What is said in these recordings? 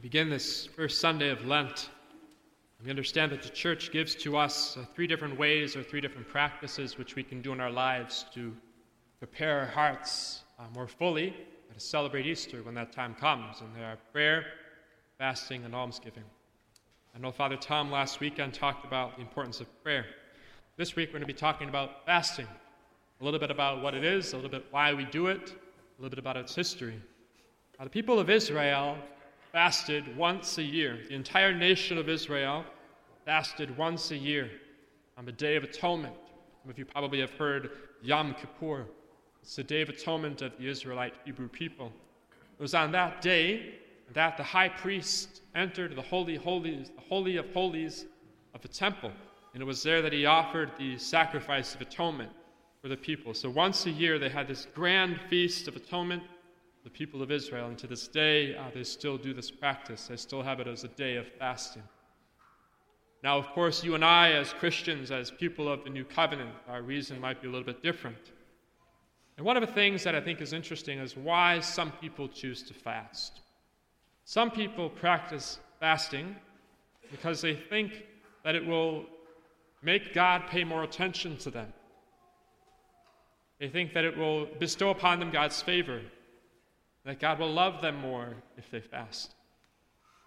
We begin this first Sunday of Lent. We understand that the church gives to us uh, three different ways or three different practices which we can do in our lives to prepare our hearts uh, more fully to celebrate Easter when that time comes. And there are prayer, fasting, and almsgiving. I know Father Tom last weekend talked about the importance of prayer. This week we're going to be talking about fasting, a little bit about what it is, a little bit why we do it, a little bit about its history. Now, the people of Israel fasted once a year. The entire nation of Israel fasted once a year on the Day of Atonement. Some of you probably have heard Yom Kippur. It's the Day of Atonement of the Israelite Hebrew people. It was on that day that the high priest entered the holy, holies, the holy of holies of the temple, and it was there that he offered the sacrifice of atonement for the people. So once a year they had this grand feast of atonement the people of Israel. And to this day, uh, they still do this practice. They still have it as a day of fasting. Now, of course, you and I, as Christians, as people of the new covenant, our reason might be a little bit different. And one of the things that I think is interesting is why some people choose to fast. Some people practice fasting because they think that it will make God pay more attention to them. They think that it will bestow upon them God's favor that God will love them more if they fast.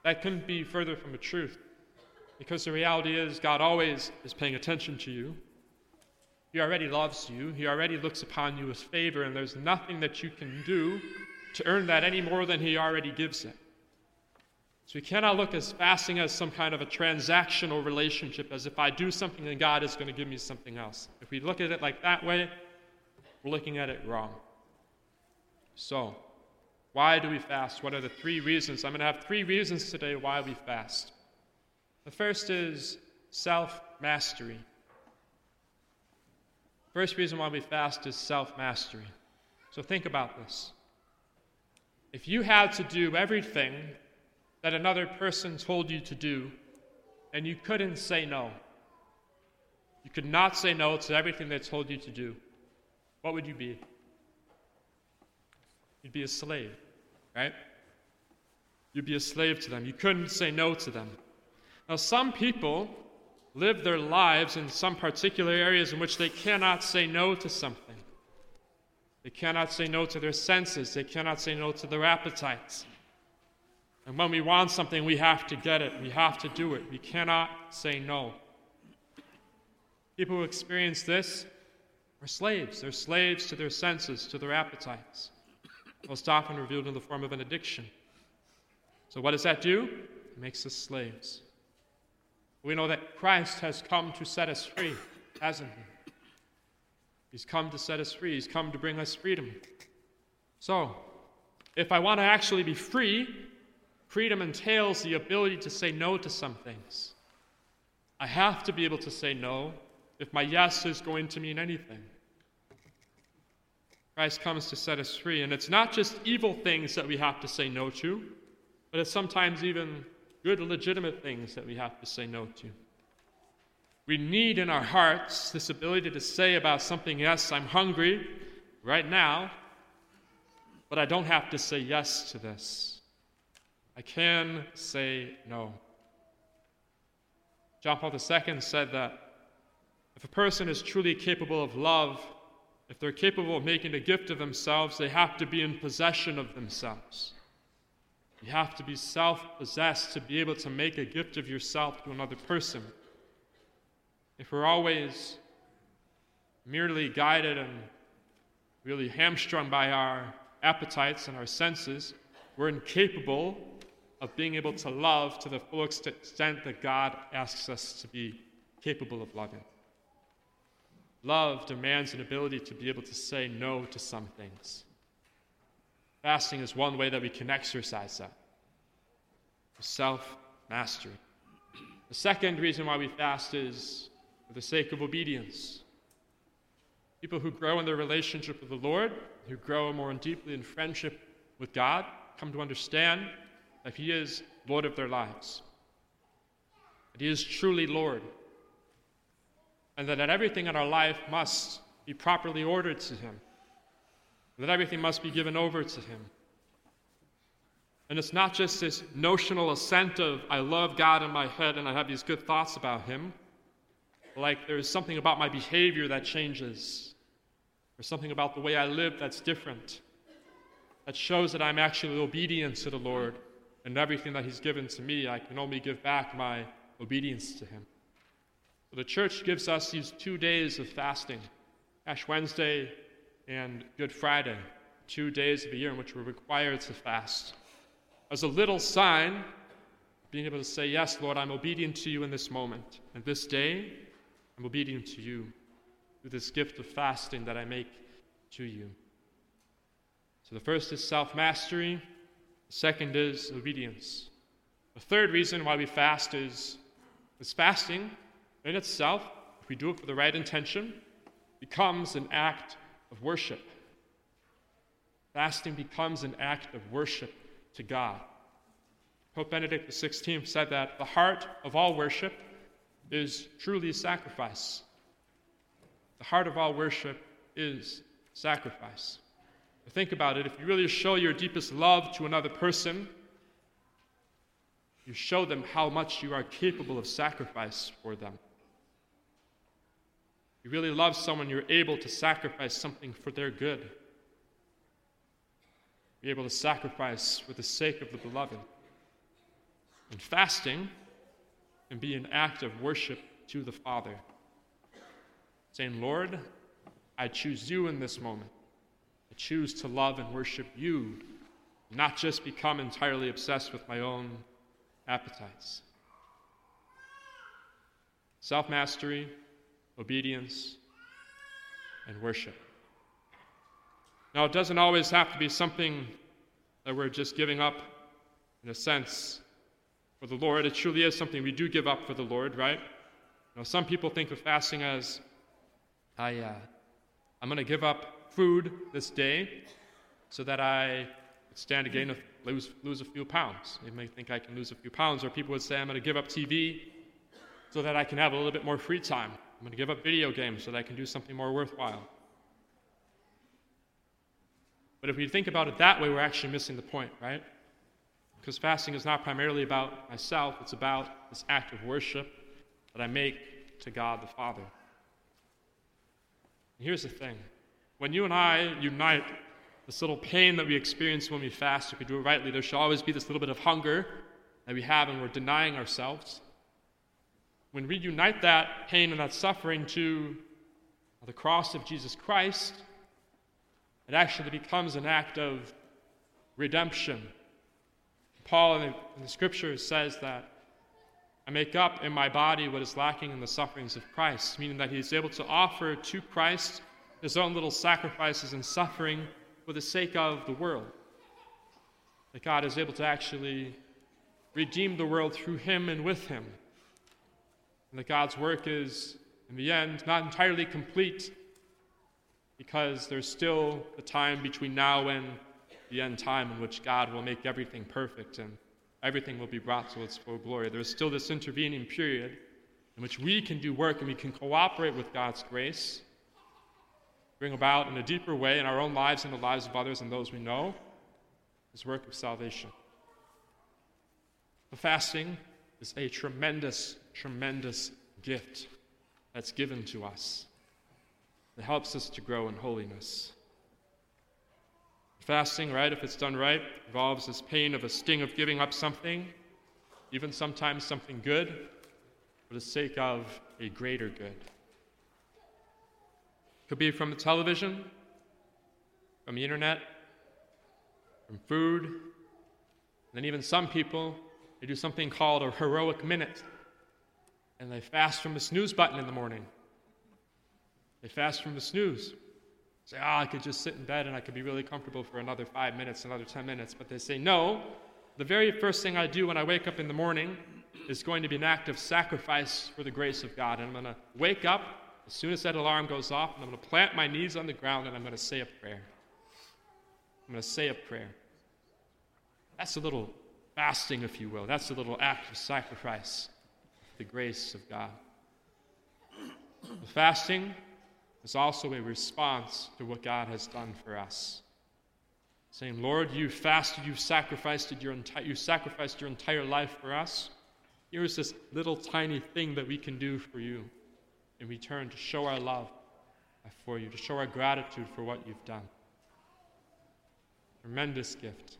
That couldn't be further from the truth because the reality is God always is paying attention to you. He already loves you, He already looks upon you with favor, and there's nothing that you can do to earn that any more than He already gives it. So we cannot look at fasting as some kind of a transactional relationship, as if I do something and God is going to give me something else. If we look at it like that way, we're looking at it wrong. So, why do we fast? What are the three reasons? I'm going to have three reasons today why we fast. The first is self mastery. First reason why we fast is self mastery. So think about this. If you had to do everything that another person told you to do, and you couldn't say no, you could not say no to everything they told you to do, what would you be? You'd be a slave right? You'd be a slave to them. You couldn't say no to them. Now, some people live their lives in some particular areas in which they cannot say no to something. They cannot say no to their senses, they cannot say no to their appetites. And when we want something, we have to get it, we have to do it. We cannot say no. People who experience this are slaves. They're slaves to their senses, to their appetites most often revealed in the form of an addiction. So, what does that do? It makes us slaves. We know that Christ has come to set us free, hasn't he? He's come to set us free, He's come to bring us freedom. So, if I want to actually be free, freedom entails the ability to say no to some things. I have to be able to say no if my yes is going to mean anything. Christ comes to set us free. And it's not just evil things that we have to say no to, but it's sometimes even good, legitimate things that we have to say no to. We need in our hearts this ability to say about something, yes, I'm hungry right now, but I don't have to say yes to this. I can say no. John Paul II said that if a person is truly capable of love, if they're capable of making a gift of themselves, they have to be in possession of themselves. You have to be self possessed to be able to make a gift of yourself to another person. If we're always merely guided and really hamstrung by our appetites and our senses, we're incapable of being able to love to the full extent that God asks us to be capable of loving. Love demands an ability to be able to say no to some things. Fasting is one way that we can exercise that self mastery. The second reason why we fast is for the sake of obedience. People who grow in their relationship with the Lord, who grow more deeply in friendship with God, come to understand that He is Lord of their lives, that He is truly Lord and that everything in our life must be properly ordered to Him, that everything must be given over to Him. And it's not just this notional assent of, I love God in my head and I have these good thoughts about Him. Like there's something about my behavior that changes, or something about the way I live that's different, that shows that I'm actually obedient to the Lord and everything that He's given to me, I can only give back my obedience to Him. The church gives us these two days of fasting Ash Wednesday and Good Friday, two days of the year in which we're required to fast. As a little sign, being able to say, Yes, Lord, I'm obedient to you in this moment. And this day, I'm obedient to you through this gift of fasting that I make to you. So the first is self mastery, the second is obedience. The third reason why we fast is, is fasting in itself, if we do it for the right intention, becomes an act of worship. Fasting becomes an act of worship to God. Pope Benedict XVI said that the heart of all worship is truly sacrifice. The heart of all worship is sacrifice. Think about it. If you really show your deepest love to another person, you show them how much you are capable of sacrifice for them. You really love someone, you're able to sacrifice something for their good. You're able to sacrifice for the sake of the beloved. And fasting can be an act of worship to the Father, saying, Lord, I choose you in this moment. I choose to love and worship you, not just become entirely obsessed with my own appetites. Self mastery, obedience, and worship. Now, it doesn't always have to be something that we're just giving up, in a sense, for the Lord. It truly is something we do give up for the Lord, right? Now, some people think of fasting as, I, uh, I'm going to give up food this day so that I stand to gain lose, lose a few pounds. They may think I can lose a few pounds, or people would say I'm going to give up TV so that I can have a little bit more free time. I'm going to give up video games so that I can do something more worthwhile. But if we think about it that way, we're actually missing the point, right? Because fasting is not primarily about myself, it's about this act of worship that I make to God the Father. And here's the thing when you and I unite this little pain that we experience when we fast, if we do it rightly, there shall always be this little bit of hunger that we have and we're denying ourselves. When we unite that pain and that suffering to the cross of Jesus Christ, it actually becomes an act of redemption. Paul in the, in the scriptures says that I make up in my body what is lacking in the sufferings of Christ, meaning that he is able to offer to Christ his own little sacrifices and suffering for the sake of the world. That God is able to actually redeem the world through him and with him. And that God's work is, in the end, not entirely complete because there's still the time between now and the end time in which God will make everything perfect and everything will be brought to its full glory. There's still this intervening period in which we can do work and we can cooperate with God's grace bring about in a deeper way in our own lives and the lives of others and those we know his work of salvation. The fasting is a tremendous, tremendous gift that's given to us that helps us to grow in holiness. Fasting, right, if it's done right, involves this pain of a sting of giving up something, even sometimes something good, for the sake of a greater good. Could be from the television, from the internet, from food. And then even some people, they do something called a heroic minute. And they fast from the snooze button in the morning. They fast from the snooze. Say, ah, oh, I could just sit in bed and I could be really comfortable for another five minutes, another 10 minutes. But they say, no, the very first thing I do when I wake up in the morning is going to be an act of sacrifice for the grace of God. And I'm going to wake up as soon as that alarm goes off, and I'm going to plant my knees on the ground and I'm going to say a prayer. I'm going to say a prayer. That's a little fasting, if you will. That's a little act of sacrifice, the grace of God. The fasting is also a response to what God has done for us. saying, Lord, you fasted, you sacrificed your entire, you sacrificed your entire life for us. Here's this little tiny thing that we can do for you in return to show our love for you, to show our gratitude for what you've done. Tremendous gift.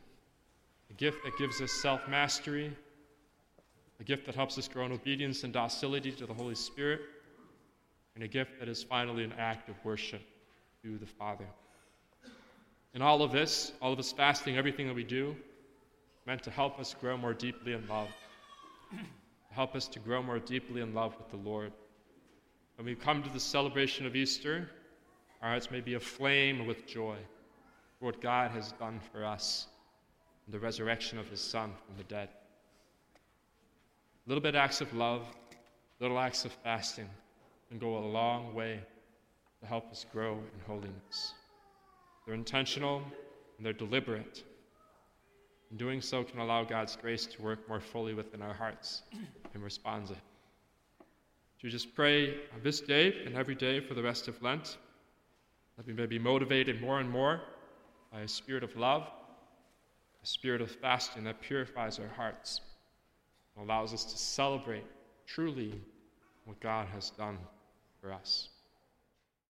A gift that gives us self mastery, a gift that helps us grow in obedience and docility to the Holy Spirit, and a gift that is finally an act of worship to the Father. And all of this, all of this fasting, everything that we do, meant to help us grow more deeply in love, to help us to grow more deeply in love with the Lord. When we come to the celebration of Easter, our hearts may be aflame with joy for what God has done for us and the resurrection of His Son from the dead. Little bit acts of love, little acts of fasting can go a long way to help us grow in holiness. They're intentional and they're deliberate. And doing so can allow God's grace to work more fully within our hearts and respond to To just pray on this day and every day for the rest of Lent that we may be motivated more and more by a spirit of love, a spirit of fasting that purifies our hearts and allows us to celebrate truly what God has done for us.